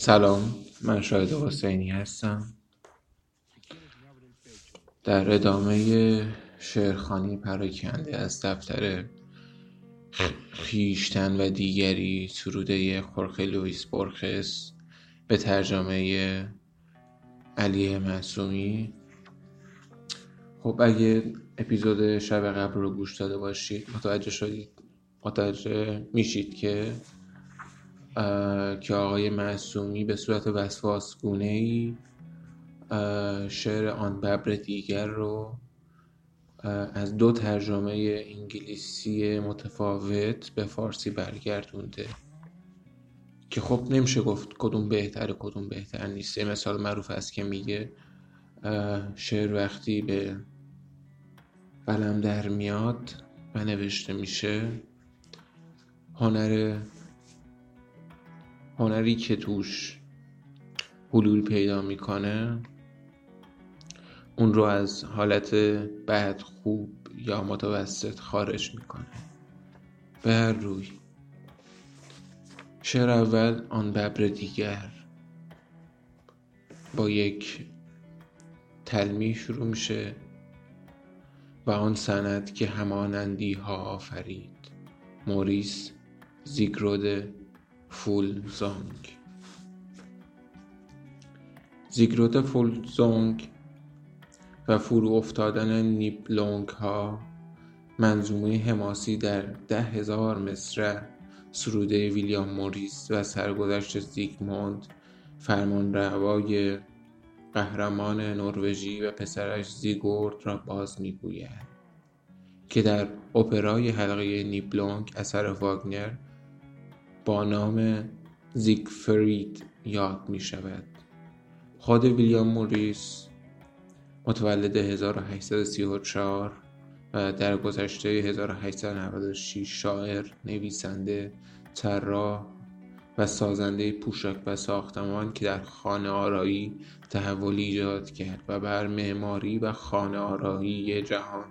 سلام من شاهد حسینی هستم. در ادامه شعرخانی پراکنده از دفتر خیشتن و دیگری سروده خورخ لویس برخس به ترجمه علی معصومی. خب اگه اپیزود شب قبل رو گوش داده باشید متوجه شدید متوجه میشید که که آقای معصومی به صورت وسواسگونه ای شعر آن ببر دیگر رو از دو ترجمه انگلیسی متفاوت به فارسی برگردونده. که خب نمیشه گفت کدوم بهتره کدوم بهتر نیست. مثال معروف است که میگه شعر وقتی به قلم در میاد و نوشته میشه هنر هنری که توش حلول پیدا می‌کنه اون رو از حالت بد خوب یا متوسط خارج می‌کنه. به هر روی. شعر اول آن ببر دیگر. با یک تلمی شروع میشه و آن سند که همانندی ها آفرید. موریس زیگرود فولزانگ زیگرود فولزانگ و فرو افتادن نیبلونگ ها منظومه حماسی در ده هزار مصرع سروده ویلیام موریس و سرگذشت زیگموند فرمان روای قهرمان نروژی و پسرش زیگورد را باز می‌گوید که در اپرای حلقه نیبلونگ اثر واگنر با نام زیگفرید یاد می شود خود ویلیام موریس متولد 1834 و در گذشته 1896 شاعر، نویسنده، طراح و سازنده پوشاک و ساختمان که در خانه آرایی تحولی ایجاد کرد و بر معماری و خانه آرایی جهان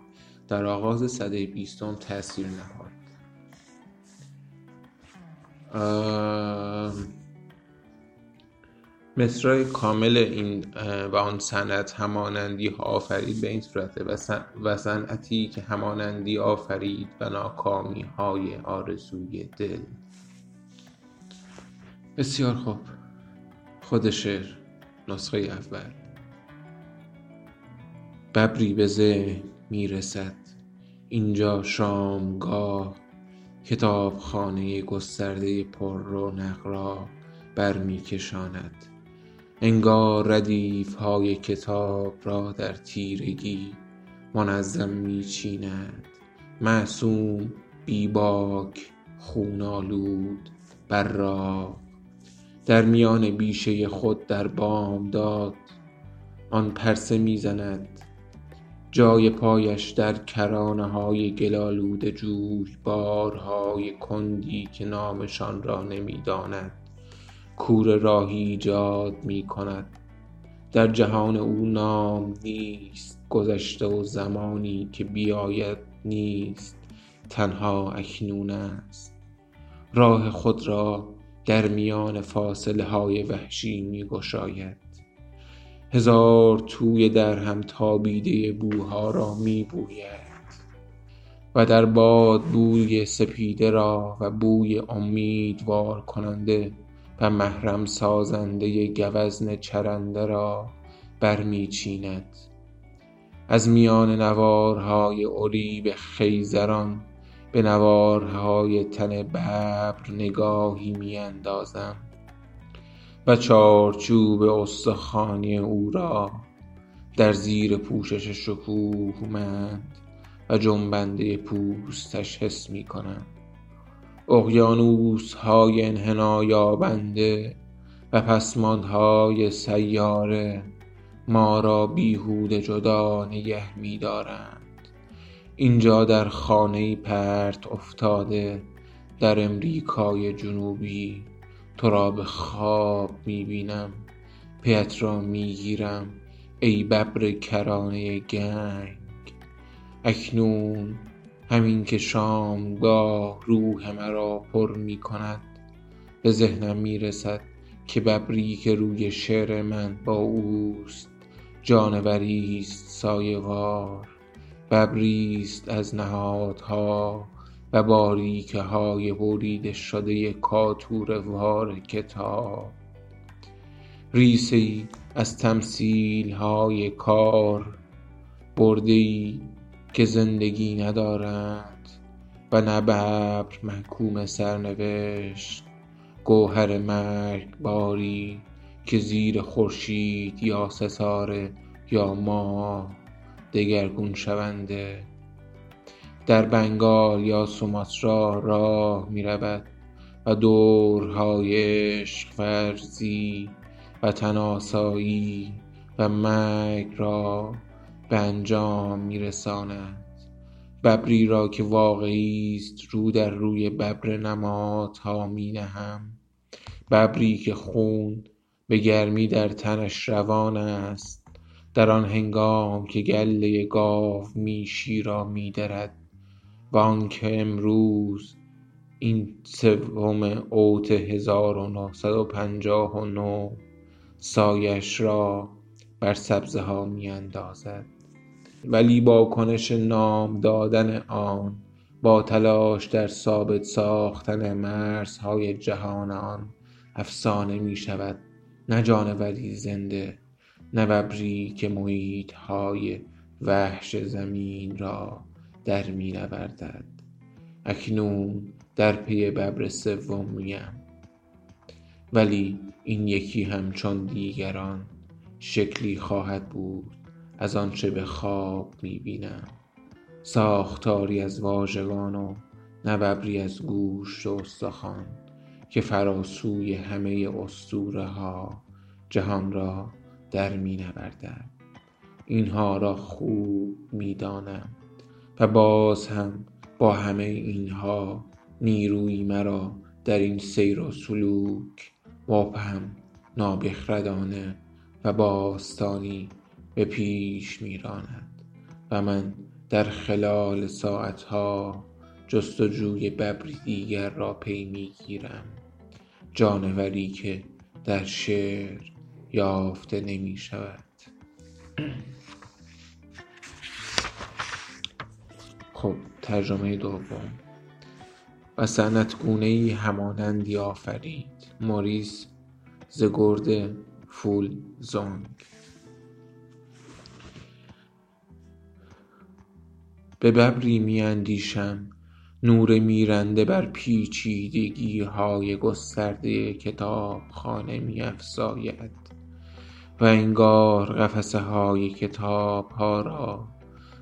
در آغاز سده بیستم تاثیر نهاد. مصرای کامل این و آن سنت همانندی ها آفرید به این صورته و صنعتی که همانندی آفرید و ناکامی های آرزوی دل. بسیار خوب. خود شعر نسخه اول. ببری به می‌رسد. اینجا شامگاه کتابخانه گسترده پر رونق را برمیکشاند. انگار ردیف های کتاب را در تیرگی منظم میچیند. معصوم بیباک خونالود براق. در میان بیشه خود در بامداد آن پرسه می‌زند جای پایش در کرانه های گل بارهای کندی که نامشان را نمی‌داند. کور راهی ایجاد می کند در جهان او نام نیست گذشته و زمانی که بیاید نیست. تنها اکنون است. راه خود را در میان فاصله های وحشی می گشاید هزار توی در هم تابیده بوها را می بوید و در باد بوی سپیده را و بوی امیدوار کننده و محرم سازنده گوزن چرنده را برمیچیند از میان نوارهای اریب خیزران به نوارهای تن ببر نگاهی میاندازم و چارچوب استخوانی او را در زیر پوشش شکوهمند و جنبنده پوستش حس می کنم اقیانوسهای انحنا یابنده و پسماندهای سیاره ما را بیهوده جدا نگه میدارند اینجا در خانه پرت افتاده در امریکای جنوبی تو را به خواب می‌بینم پیت را می‌گیرم ای ببر کرانه گنگ. اکنون همین که شامگاه روح مرا پر می کند به ذهنم می رسد که ببری که روی شعر من با اوست. جانوری است سایه وار ببری است از نهادها و باریکه های بریده شده کاتور وار کتاب. ریسه ای از تمثیل های کار برده ای که زندگی ندارند و نه ببر محکوم سرنوشت. گوهر مرگباری که زیر خورشید یا ستاره یا ماه دگرگون شونده در بنگال یا سوماترا راه می رود و دورهای عشق ورزی و تن آسایی و مرگ را به انجام می رساند ببری را که واقعی است رو در روی ببر نمادها می نهم ببری که خون به گرمی در تنش روان است. در آن هنگام که گله گاومیشی را می وآنکه امروز این سوم اوت هزار و نهصد و پنجاه و نه سایش را بر سبزه ها می اندازد. ولی با کنش نام دادن آن با تلاش در ثابت ساختن مرزهای جهان آن افسانه می شود. نه جانوری زنده نه ببری که محیط های وحش زمین را در می نوردد. اکنون در پی ببر سومیم ولی این یکی همچون دیگران شکلی خواهد بود از آنچه به خواب می بینم. ساختاری از واژگان و نه ببری از گوشت و استخوان که فراسوی همه اسطوره ها جهان را در می نوردد. اینها را خوب می دانم. و باز هم با همه اینها نیرویی مرا در این سیر و سلوک مبهم نابخردانه و باستانی به پیش می راند و من در خلال ساعتها جستجوی ببری دیگر را پی می گیرم جانوری که در شعر یافته نمی شود خب ترجمه دوم. و صنعتگونه ای همانندی آفرید موریس زگرد فولزونگ به ببری می اندیشم نور میرنده بر پیچیدگی های گسترده کتابخانه می افزاید و انگار قفسه های کتاب ها را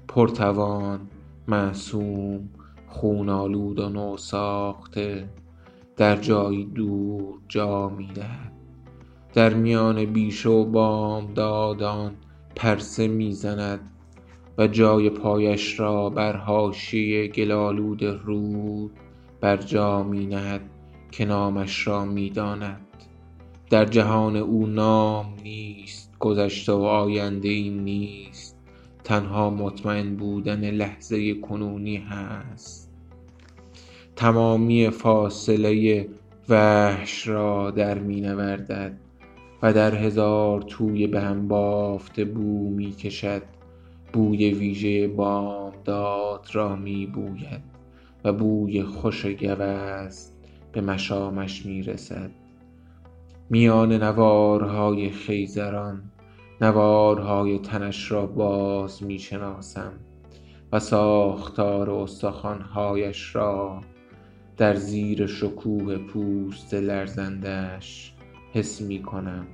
پرتوان معصوم خون آلود و نوساخته در جایی دور جا می در میان بیشه و بامدادان پرسه می زند و جای پایش را بر حاشیه گل آلود رود بر جا می نهد که نامش را می داند در جهان او نام نیست گذشته و آینده ای نیست. تنها مطمئن بودن لحظه کنونی هست. تمامی فاصله وحش را در می نوردد و در هزار توی به هم بافته بو می کشد. بوی ویژه بامداد را می بوید و بوی خوش گوزن به مشامش می رسد. میان نوارهای خیزران نوارهای تنش را باز می شناسم و ساختار استخوان هایش را در زیر شکوه پوست لرزنده اش حس می کنم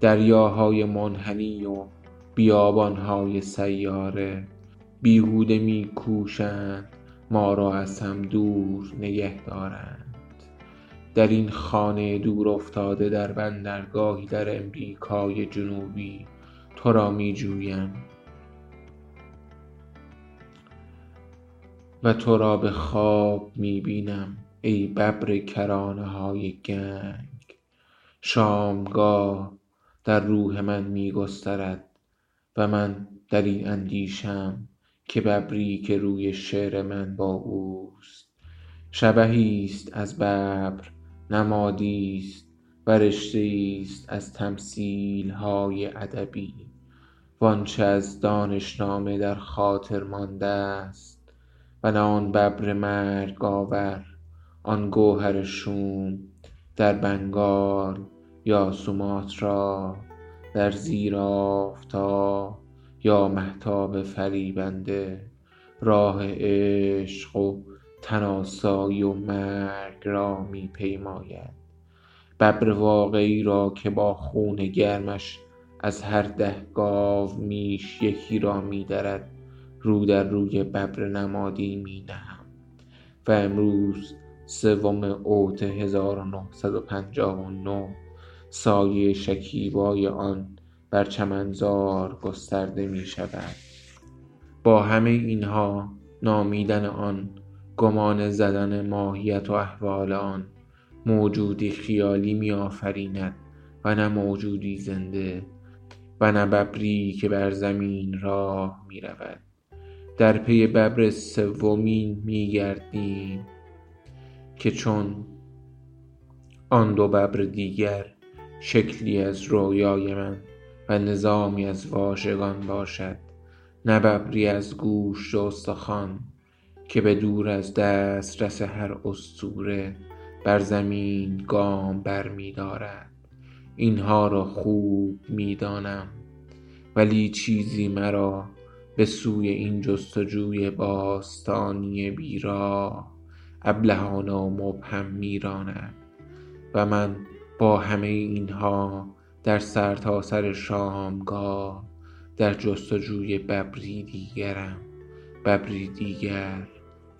دریاهای منحنی و بیابان های سیاره بیهوده می کوشند ما را از هم دور نگه دارند. در این خانه دورافتاده در بندرگاهی در امریکای جنوبی تو را می جویم و تو را به خواب می بینم ای ببر کرانه های گنگ. شامگاه در روح من می گسترد و من در این اندیشم که ببری که روی شعر من با اوست. شبحی است از ببر نمادی است و است از تمثیل های ادبی وآنچه از دانشنامه در خاطر مانده است و نه آن ببر مرگ آور آن گوهر شوم در بنگال یا سوماترا در زیر آفتاب یا مهتاب فریبنده راه عشق و تن آسایی و مرگ را می پیماید ببر واقعی را که با خون گرمش از هر ده گاومیش یکی را می درد رو در روی ببر نمادی می نهم و امروز سوم اوت 1959 سایه شکیبای آن بر چمنزار گسترده می شود با همه اینها نامیدن آن گمان زدن ماهیت و احوال آن موجودی خیالی می آفریند و نه موجودی زنده و نه ببری که بر زمین راه می رود. در پی ببر سومین می گردیم که چون آن دو ببر دیگر شکلی از رویای من و نظامی از واژگان باشد نه ببری از گوشت و استخوان که به دور از دسترس هر اسطوره بر زمین گام برمی دارد. اینها را خوب می دانم ولی چیزی مرا به سوی این جستجوی باستانی بیراه ابلهانه و مبهم می راند و من با همه اینها در سرتاسر شامگاه در جستجوی ببری دیگرم ببری دیگر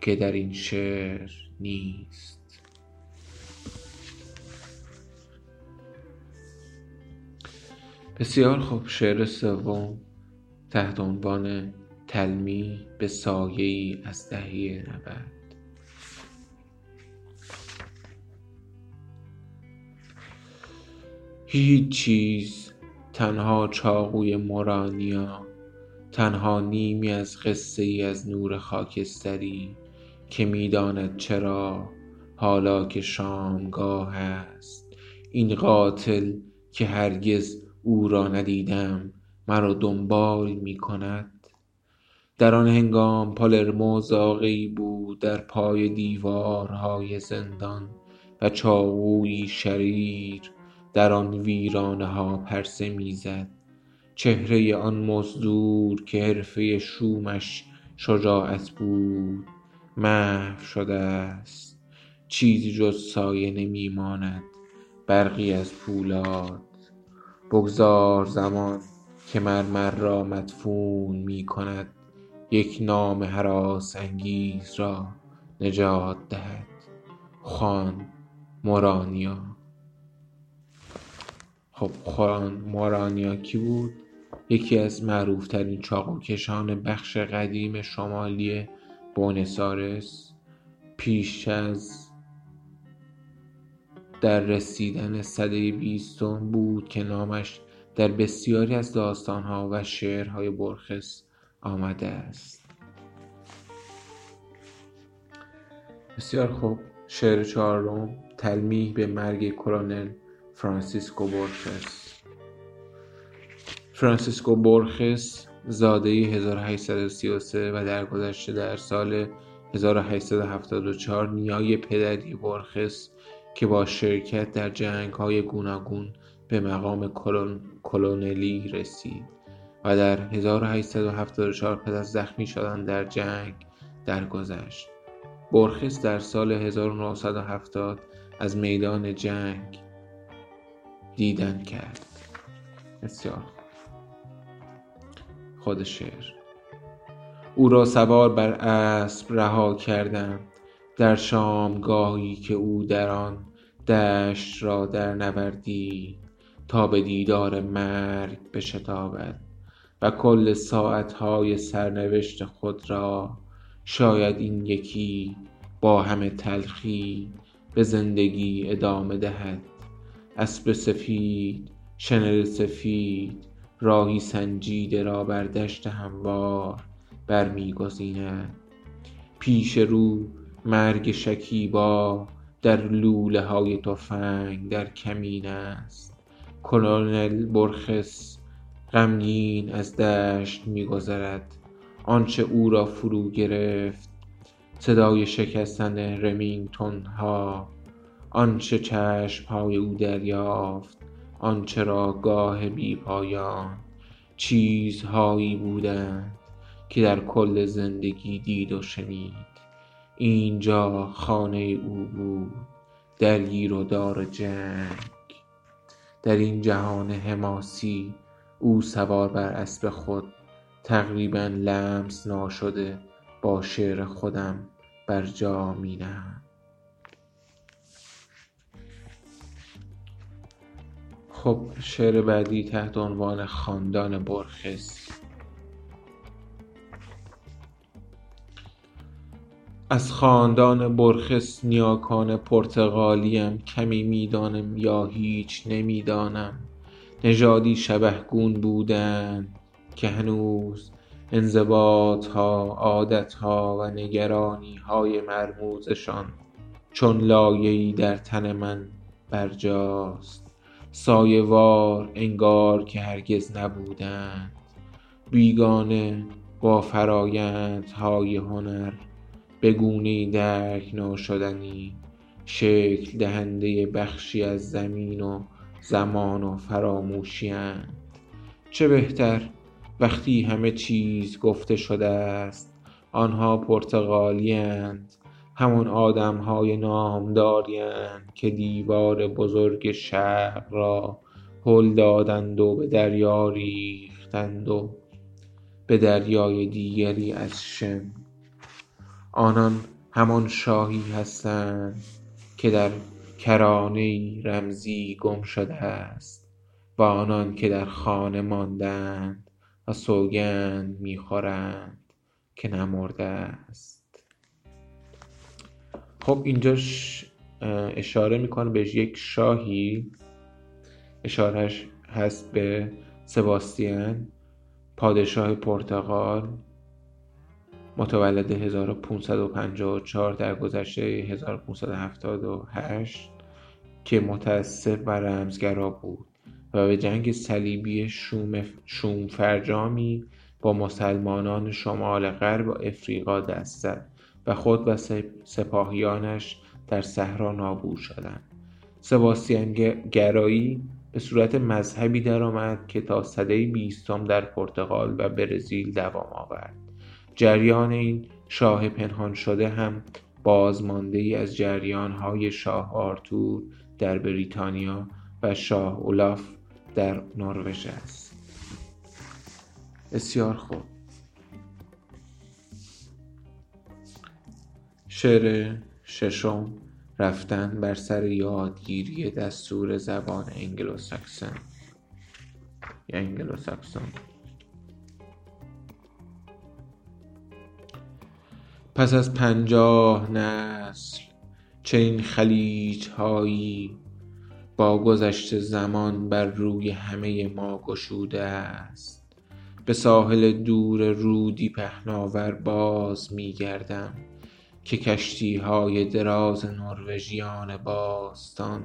که در این شعر نیست. بسیار خوب شعر سوم تحت عنوان تلمیح به سایه ای از دهه نود. هیچ چیز تنها چاقوی مورانیا تنها نیمی از قصه ای از نور خاکستری که می‌داند چرا حالا که شامگاه است. این قاتل که هرگز او را ندیدم مرا دنبال می کند در آن هنگام پالرمو زاغی بود در پای دیوارهای زندان و چاقویی شریر در آن ویرانه ها پرسه می‌زد. چهره آن مزدور که حرفه شومش شجاعت بود. محو شده است. چیزی جز سایه نمی ماند برقی از پولاد. بگذار زمان که مرمر را مدفون می کند یک نام هراس انگیز را نجات دهد. خوان مورانیا. خب خوان مورانیا کی بود؟ یکی از معروفترین چاقوکشان بخش قدیم شمالی بونسارس پیش از در رسیدن سده بیستم بود که نامش در بسیاری از داستانها و شعرهای برخس آمده است. بسیار خوب. شعر چهارم تلمیح به مرگ کلونل فرانسیسکو بورخس فرانسیسکو بورخس زاده 1833 و درگذشته در سال 1874 نیای پدری بورخس که با شرکت در جنگ‌های گوناگون به مقام کلونلی رسید و در 1874 پس از زخمی شدن در جنگ درگذشت. برخس در سال 1970 از میدان جنگ دیدن کرد. بسیار خود شعر. او را سوار بر اسب رها کردم. در شامگاهی که او در آن دشت را در نوردی تا به دیدار مرگ بشتابد و کل ساعتهای سرنوشت خود را شاید این یکی با همه تلخی به زندگی ادامه دهد. اسب سفید شنل سفید راهی سنجیده را بر دشت هموار برمیگزیند. پیش رو مرگ شکیبا در لوله های تفنگ در کمین است. کلونل برخس غمگین از دشت میگذرد. آنچه او را فرو گرفت صدای شکستن رمینگتون ها آنچه چشم های او دریافت آنچه را گاه بی پایان چیزهایی بودند که در کل زندگی دید و شنید. اینجا خانه او بود در گیر و دار جنگ. در این جهان حماسی او سوار بر اسب خود تقریبا لمس ناشده با شعر خودم بر جا می خب شعر بعدی تحت عنوان خاندان برخس از خاندان برخس نیاکان پرتغالیم کمی می‌دانم یا هیچ نمی‌دانم. نژادی شبهگون بودند که هنوز انضباطها عادتها و نگرانیهای مرموزشان چون لایهای در تن من برجاست. سایه وار انگار که هرگز نبودند. بیگانه با فرایندهای هنر به گونهای درک ناشدنی شکل دهنده بخشی از زمین و زمان و فراموشی اند چه بهتر وقتی همه چیز گفته شده است آنها پرتغالی اند آدمهای نامداری اند که دیوار بزرگ شرق را هل دادند و به دریا ریختند و به دریای دیگری از شن آنان همان شاهی هستند که در کرانه رمزی گم شده است و آنان که در خانه ماندهاند و سوگند می‌خورند که نمرده است. خب اینجاش اشاره می‌کنه به یک شاهی. اشارهش هست به سباستین پادشاه پرتغال متولد 1554 در گذشته 1578 که متاسف و رمزگرا بود و به جنگ صلیبی شوم فرجامی با مسلمانان شمال غرب افریقا دست زد. و خود و سپاهیانش در صحرا نابود شدند. سباستین گرایی به صورت مذهبی درآمد که تا سده بیستم در پرتغال و برزیل دوام آورد. جریان این شاه پنهان شده هم بازماندهای از جریانهای شاه آرتور در بریتانیا و شاه اولاف در نروژ است. بسیار خوب. شعر ششم رفتن بر سر یادگیری دستور زبان انگلوساکسون یا انگلوساکسون. پس از پنجاه نسل چنین خلیجهایی با گذشت زمان بر روی همه ما گشوده است. به ساحل دور رودی پهناور باز میگردم. که کشتیهای دراز نروژیان باستان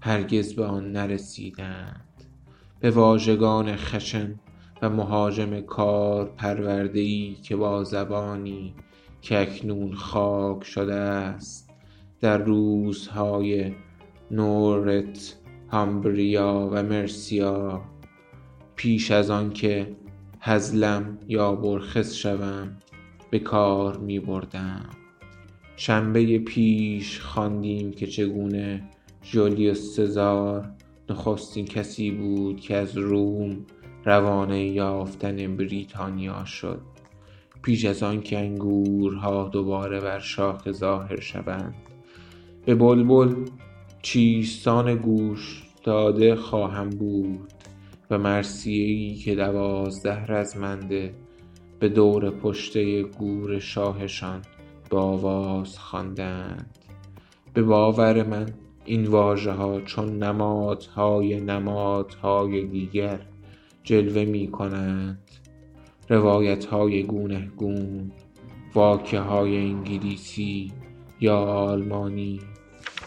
هرگز به آن نرسیدند. به واژگان خشن و مهاجم کارپروردهای که با زبانی که اکنون خاک شده است در روزهای نورتامبریا و مرسیا پیش از آنکه هزلم یا برخس شوم به کار میبردم. شنبه پیش خواندیم که چگونه ژولیوس سزار نخستین کسی بود که از روم روانه یافتن بریتانیا شد. پیش از آنکه انگورها دوباره بر شاخه ظاهر شوند به بلبل چیستان گوش داده خواهم بود و مرثیه ای که دوازده رزمنده به دور پشته گور شاهشان به آواز خواندند. به باور من این واژهها چون نمادهای نمادهای دیگر جلوه می‌کنند. روایتهای گونه گون واکه های انگلیسی یا آلمانی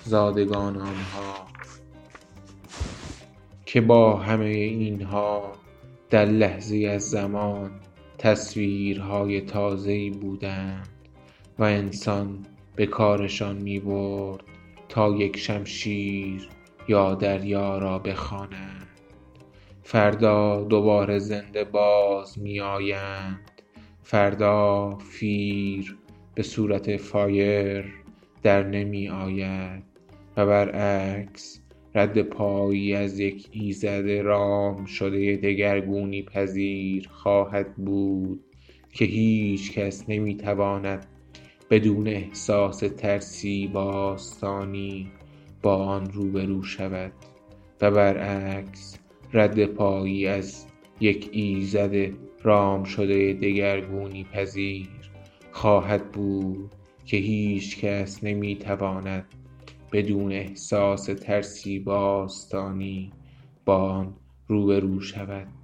زادگان آنها که با همه اینها در لحظه از زمان تصویرهای تازه‌ای بودند. و انسان به کارشان می برد تا یک شمشیر یا دریا را بخوانند. فردا دوباره زنده باز می آیند فردا فیر به صورت فایر در نمی آید و برعکس رد پایی از یک ایزد رام شده دگرگونی پذیر خواهد بود که هیچ کس نمی تواند بدون احساس ترسی باستانی با آن روبرو شود و برعکس رد پایی از یک ایزد رام شده دگرگونی پذیر خواهد بود که هیچ کس نمی تواند بدون احساس ترسی باستانی با آن روبرو شود.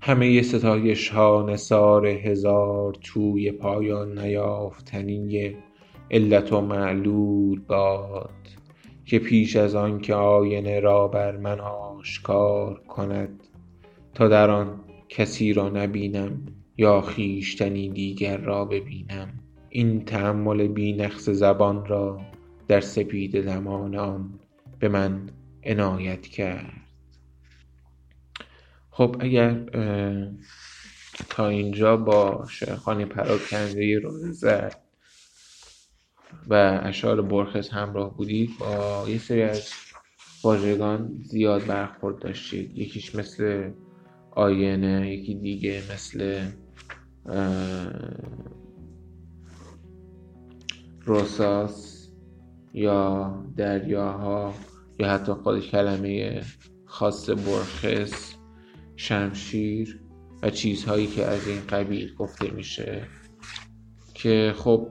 همه ستایش ها نثار هزار توی پایان نیافتنی علت و معلول باد که پیش از آن که آینه را بر من آشکار کند تا در آن کسی را نبینم یا خویشتنی دیگر را ببینم. این تأمل بی نقص زبان را در سپیده دمان آن به من عنایت کرد. خب اگر تا اینجا با شیخانی پراکنده زد و اشعار برخز همراه بودید با یه سری از واژگان زیاد برخورد داشتید. یکیش مثل آینه یکی دیگه مثل رساس یا دریاها یا حتی خود کلمه خاص برخص. شمشیر و چیزهایی که از این قبیل گفته میشه که خب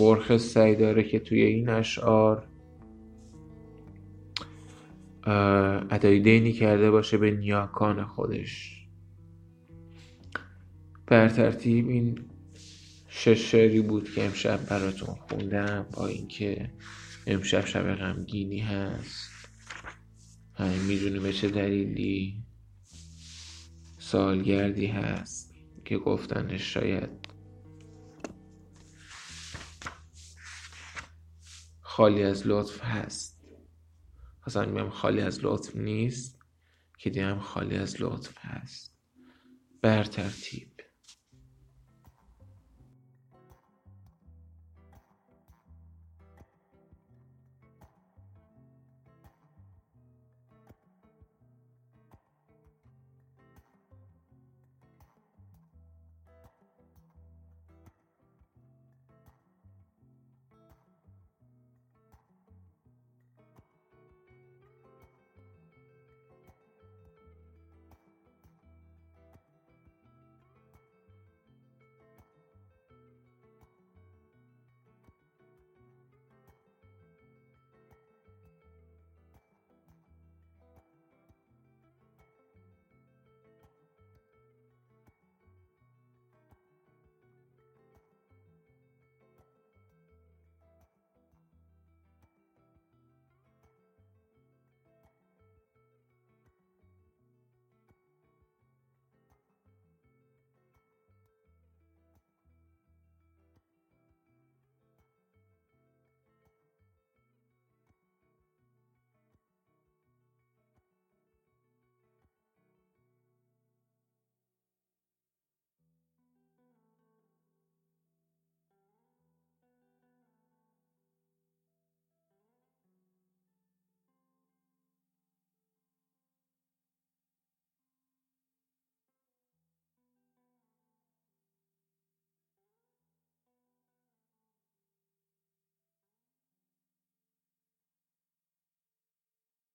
برخص سعی داره که توی این اشعار ادای دینی کرده باشه به نیاکان خودش. بر ترتیب این شش شعری بود که امشب براتون خوندم با اینکه امشب شب غمگینی هست. می‌دونی به چه دلیلی؟ سالگردی هست که گفتنش شاید خالی از لطف هست. اصلا میگم خالی از لطف نیست که دیم خالی از لطف هست. بر ترتیب.